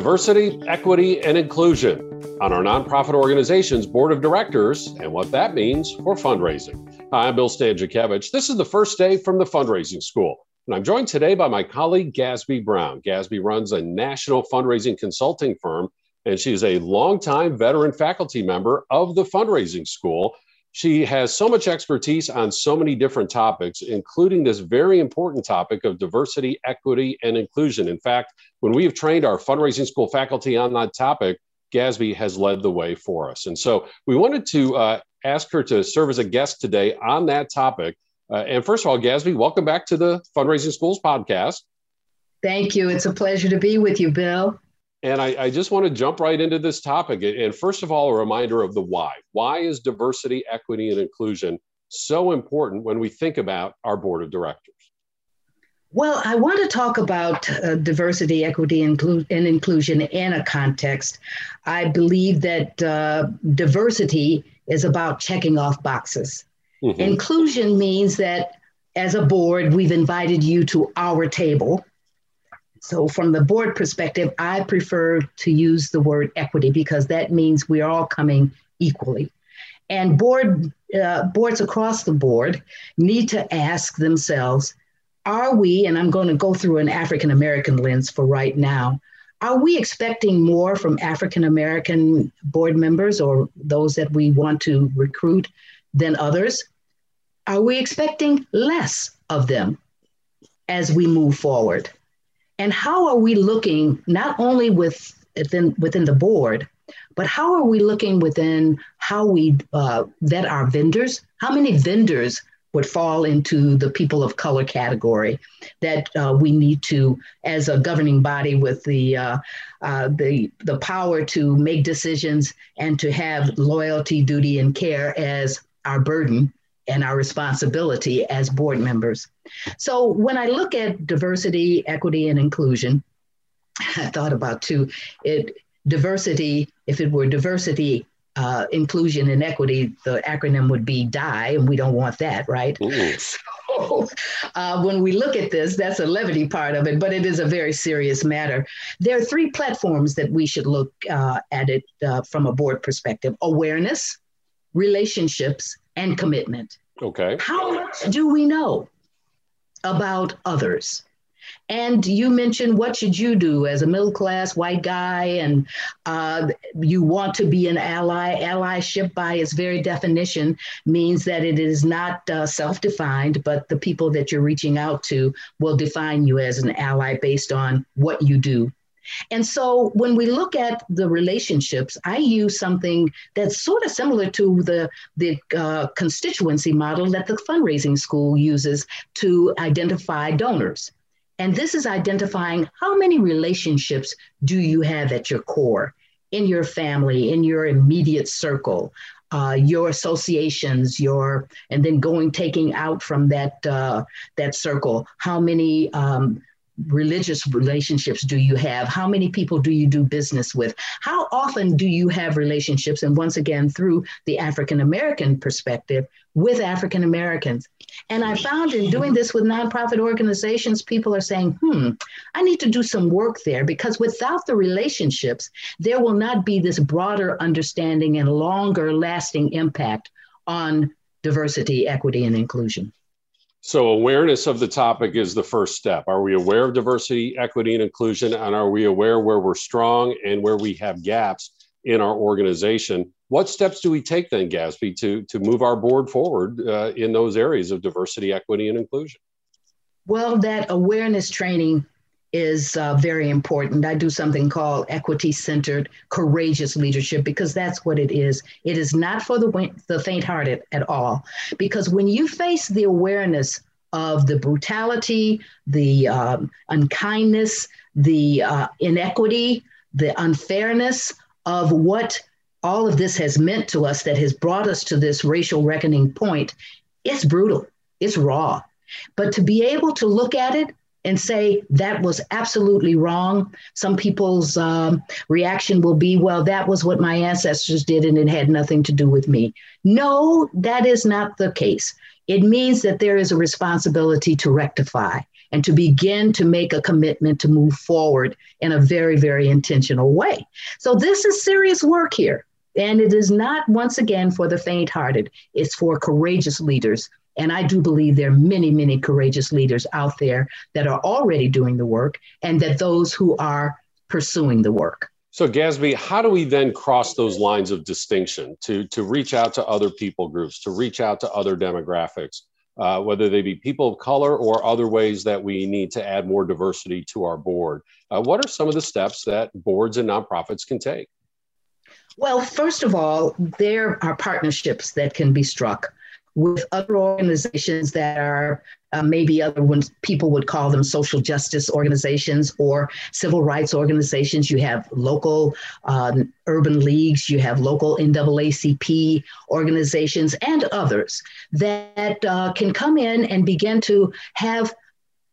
diversity, equity, and inclusion on our nonprofit organization's board of directors and what that means for fundraising. Hi, I'm Bill Stanczykiewicz. This is the first day from the fundraising school, and I'm joined today by my colleague Gasby Brown. Gasby runs a national fundraising consulting firm, and she is a longtime veteran faculty member of the fundraising school. She has so much expertise on so many different topics, including this very important topic of diversity, equity, and inclusion. In fact, when we have trained our fundraising school faculty on that topic, Gasby has led the way for us. And so we wanted to uh, ask her to serve as a guest today on that topic. Uh, and first of all, Gasby, welcome back to the Fundraising Schools podcast. Thank you. It's a pleasure to be with you, Bill. And I, I, just want to jump right into this topic. And first of all, a reminder of the why. Why is diversity, equity, and inclusion so important when we think about our board of directors? Well, I want to talk about uh, diversity, equity, inclu- and inclusion in a context. I believe that uh, diversity is about checking off boxes. Mm-hmm. Inclusion means that as a board, we've invited you to our table so, from the board perspective, I prefer to use the word equity because that means we are all coming equally. And board uh, boards across the board need to ask themselves, are we, and I'm going to go through an African American lens for right now, are we expecting more from African American board members or those that we want to recruit than others? Are we expecting less of them as we move forward? And how are we looking not only with within within the board, but how are we looking within how we uh, vet our vendors? How many vendors would fall into the people of color category that uh, we need to, as a governing body with the, uh, uh, the, the power to make decisions and to have loyalty, duty, and care as our burden, and our responsibility as board members. So when I look at diversity, equity, and inclusion, I thought about too, it diversity, if it were diversity, uh, inclusion and equity, the acronym would be DIE, and we don't want that, right? So uh, when we look at this, that's a levity part of it, but it is a very serious matter. There are three platforms that we should look uh, at it uh, from a board perspective awareness, relationships, and commitment. Okay. How much do we know about others? And you mentioned what should you do as a middle class white guy, and uh, you want to be an ally. Allyship, by its very definition, means that it is not uh, self defined, but the people that you're reaching out to will define you as an ally based on what you do and so when we look at the relationships, I use something that's sort of similar to the, the uh, constituency model that the fundraising school uses to identify donors. And this is identifying how many relationships do you have at your core, in your family, in your immediate circle, uh, your associations, your and then going taking out from that uh, that circle. How many um, religious relationships do you have? How many people do you do business with? How often do you have relationships? And once again, through the African American perspective, with African Americans. And I found in doing this with nonprofit organizations, people are saying, hmm, I need to do some work there because without the relationships, there will not be this broader understanding and longer lasting impact on diversity, equity, and inclusion. So, awareness of the topic is the first step. Are we aware of diversity, equity, and inclusion? And are we aware where we're strong and where we have gaps in our organization? What steps do we take then, Gasby, to, to move our board forward uh, in those areas of diversity, equity, and inclusion? Well, that awareness training is uh, very important. I do something called equity centered, courageous leadership because that's what it is. It is not for the, the faint hearted at all. Because when you face the awareness of the brutality, the um, unkindness, the uh, inequity, the unfairness of what all of this has meant to us that has brought us to this racial reckoning point, it's brutal, it's raw. But to be able to look at it and say that was absolutely wrong. Some people's um, reaction will be, well, that was what my ancestors did and it had nothing to do with me. No, that is not the case. It means that there is a responsibility to rectify. and to begin to make a commitment to move forward in a very, very intentional way. So, this is serious work here. And it is not, once again, for the faint hearted, it's for courageous leaders. And I do believe there are many, many courageous leaders out there that are already doing the work and that those who are pursuing the work. So, Gasby, how do we then cross those lines of distinction to, to reach out to other people groups, to reach out to other demographics, uh, whether they be people of color or other ways that we need to add more diversity to our board? Uh, what are some of the steps that boards and nonprofits can take? Well, first of all, there are partnerships that can be struck with other organizations that are uh, maybe other ones people would call them social justice organizations or civil rights organizations. You have local um, urban leagues, you have local NAACP organizations, and others that uh, can come in and begin to have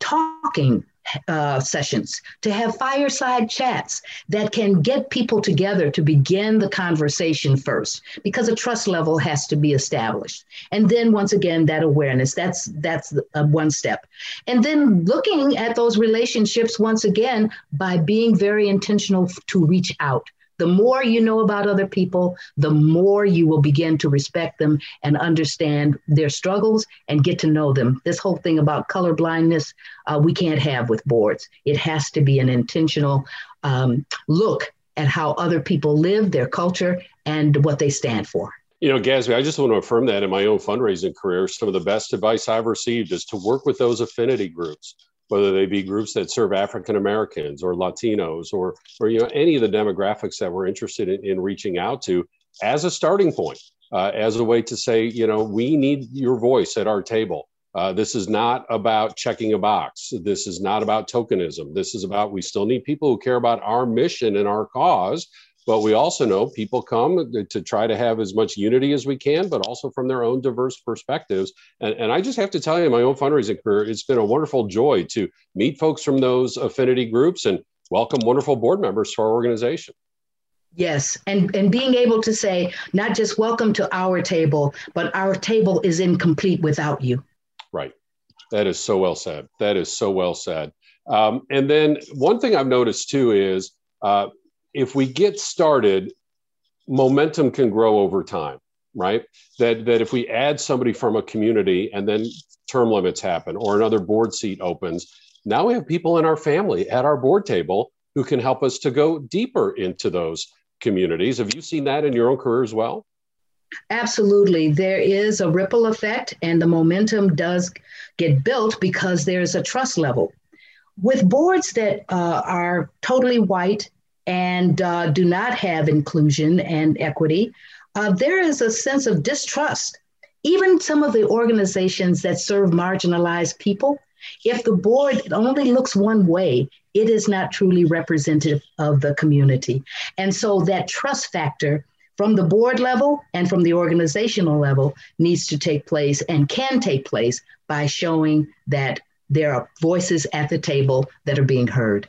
talking uh, sessions, to have fireside chats that can get people together to begin the conversation first, because a trust level has to be established. And then once again, that awareness, that's that's uh, one step. And then looking at those relationships once again by being very intentional to reach out the more you know about other people, the more you will begin to respect them and understand their struggles and get to know them. This whole thing about color blindness, uh, we can't have with boards. It has to be an intentional um, look at how other people live, their culture, and what they stand for. You know, Gasby, I just want to affirm that in my own fundraising career, some of the best advice I've received is to work with those affinity groups whether they be groups that serve African Americans or Latinos or or you know any of the demographics that we're interested in, in reaching out to as a starting point, uh, as a way to say, you know, we need your voice at our table. Uh, this is not about checking a box. This is not about tokenism. This is about we still need people who care about our mission and our cause but we also know people come to try to have as much unity as we can, but also from their own diverse perspectives. And, and I just have to tell you, in my own fundraising career, it's been a wonderful joy to meet folks from those affinity groups and welcome wonderful board members to our organization. Yes, and and being able to say not just welcome to our table, but our table is incomplete without you. Right. That is so well said. That is so well said. Um, and then one thing I've noticed too is uh, if we get started, momentum can grow over time, right? That that if we add somebody from a community and then term limits happen or another board seat opens, now we have people in our family at our board table who can help us to go deeper into those communities. Have you seen that in your own career as well? Absolutely. There is a ripple effect, and the momentum does get built because there's a trust level. With boards that uh, are totally white and uh, do not have inclusion and equity, uh, there is a sense of distrust. Even some of the organizations that serve marginalized people, if the board only looks one way, it is not truly representative of the community. And so that trust factor from the board level and from the organizational level needs to take place and can take place by showing that there are voices at the table that are being heard.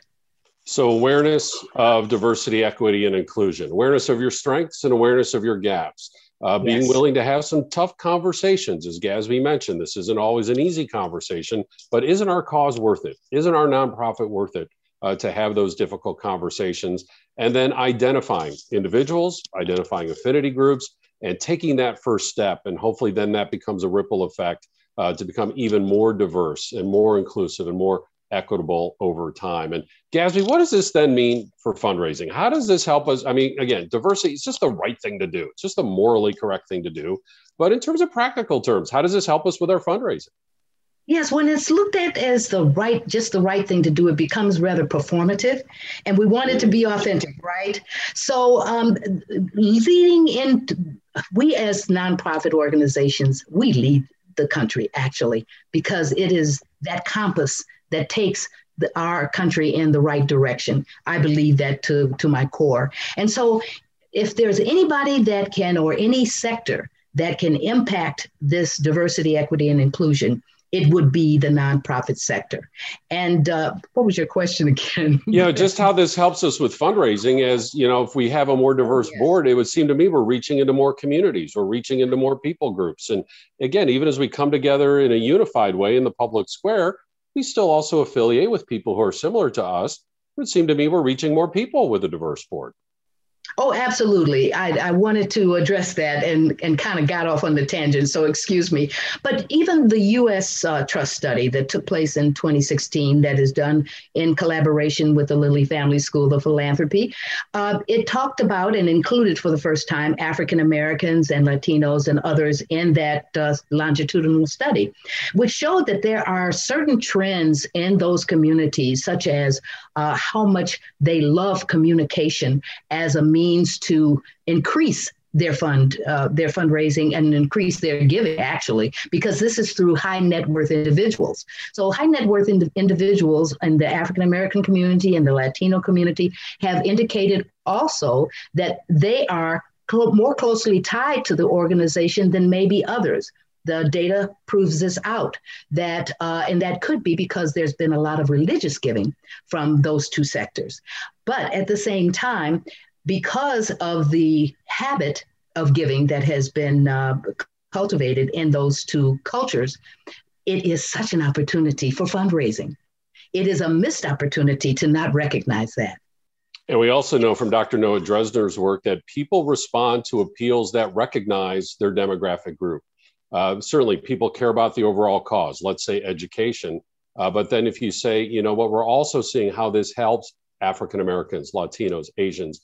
So, awareness of diversity, equity, and inclusion, awareness of your strengths and awareness of your gaps. Uh, being yes. willing to have some tough conversations, as Gasby mentioned. This isn't always an easy conversation, but isn't our cause worth it? Isn't our nonprofit worth it uh, to have those difficult conversations? And then identifying individuals, identifying affinity groups, and taking that first step. And hopefully, then that becomes a ripple effect uh, to become even more diverse and more inclusive and more equitable over time. And Gasby, what does this then mean for fundraising? How does this help us? I mean, again, diversity is just the right thing to do. It's just the morally correct thing to do. But in terms of practical terms, how does this help us with our fundraising? Yes, when it's looked at as the right, just the right thing to do, it becomes rather performative, and we want it to be authentic, right? So, um, leading in, we as nonprofit organizations, we lead the country actually because it is that compass that takes the, our country in the right direction. I believe that to, to my core. And so, if there's anybody that can, or any sector that can impact this diversity, equity, and inclusion, it would be the nonprofit sector. And uh, what was your question again? yeah, just how this helps us with fundraising. As you know, if we have a more diverse yes. board, it would seem to me we're reaching into more communities, we're reaching into more people groups. And again, even as we come together in a unified way in the public square, we still also affiliate with people who are similar to us. It would seem to me we're reaching more people with a diverse board. Oh, absolutely. I, I wanted to address that and, and kind of got off on the tangent, so excuse me. But even the U.S. Uh, trust study that took place in 2016, that is done in collaboration with the Lilly Family School of Philanthropy, uh, it talked about and included for the first time African Americans and Latinos and others in that uh, longitudinal study, which showed that there are certain trends in those communities, such as uh, how much they love communication as a means to increase their fund, uh, their fundraising, and increase their giving. Actually, because this is through high net worth individuals. So high net worth ind- individuals in the African American community and the Latino community have indicated also that they are cl- more closely tied to the organization than maybe others the data proves this out that uh, and that could be because there's been a lot of religious giving from those two sectors but at the same time because of the habit of giving that has been uh, cultivated in those two cultures it is such an opportunity for fundraising it is a missed opportunity to not recognize that and we also know from Dr. Noah Drezner's work that people respond to appeals that recognize their demographic group. Uh, certainly, people care about the overall cause, let's say education. Uh, but then, if you say, you know what, we're also seeing how this helps African Americans, Latinos, Asians,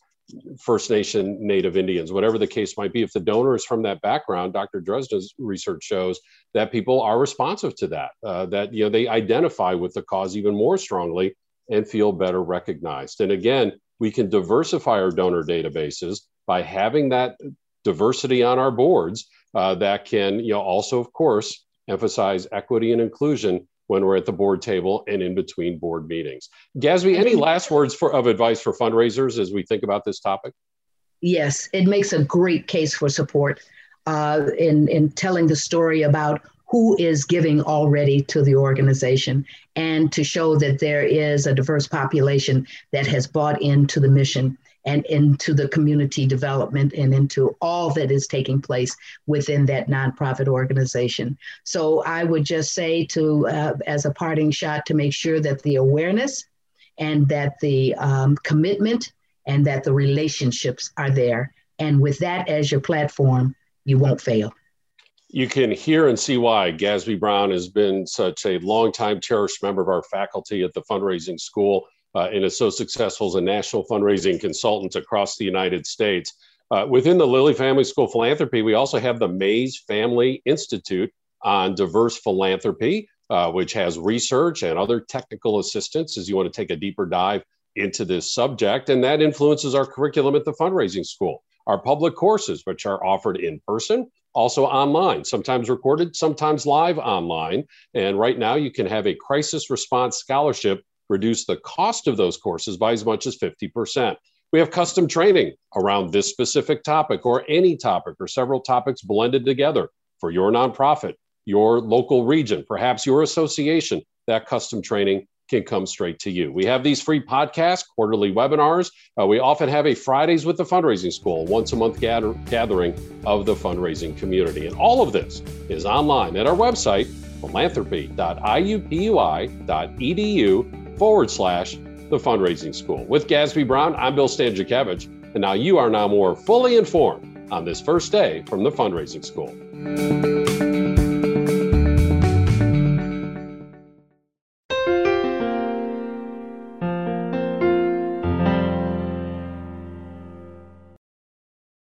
First Nation, Native Indians, whatever the case might be. If the donor is from that background, Dr. Drezner's research shows that people are responsive to that, uh, that you know they identify with the cause even more strongly and feel better recognized. And again, we can diversify our donor databases by having that diversity on our boards uh, that can, you know, also, of course, emphasize equity and inclusion when we're at the board table and in between board meetings. Gasby, any last words for, of advice for fundraisers as we think about this topic? Yes, it makes a great case for support uh, in, in telling the story about who is giving already to the organization and to show that there is a diverse population that has bought into the mission and into the community development and into all that is taking place within that nonprofit organization. So I would just say to, uh, as a parting shot, to make sure that the awareness and that the um, commitment and that the relationships are there. And with that as your platform, you won't fail. You can hear and see why Gasby Brown has been such a longtime cherished member of our faculty at the fundraising school uh, and is so successful as a national fundraising consultant across the United States. Uh, within the Lilly Family School Philanthropy, we also have the Mays Family Institute on diverse philanthropy, uh, which has research and other technical assistance as you want to take a deeper dive into this subject. And that influences our curriculum at the fundraising school. Our public courses, which are offered in person, also online, sometimes recorded, sometimes live online. And right now, you can have a crisis response scholarship reduce the cost of those courses by as much as 50%. We have custom training around this specific topic or any topic or several topics blended together for your nonprofit, your local region, perhaps your association. That custom training can come straight to you. We have these free podcasts, quarterly webinars. Uh, we often have a Fridays with the Fundraising School, once a month gather- gathering of the fundraising community. And all of this is online at our website, philanthropy.iupui.edu forward slash the fundraising school. With Gasby Brown, I'm Bill Stanczykiewicz, and now you are now more fully informed on this first day from the fundraising school.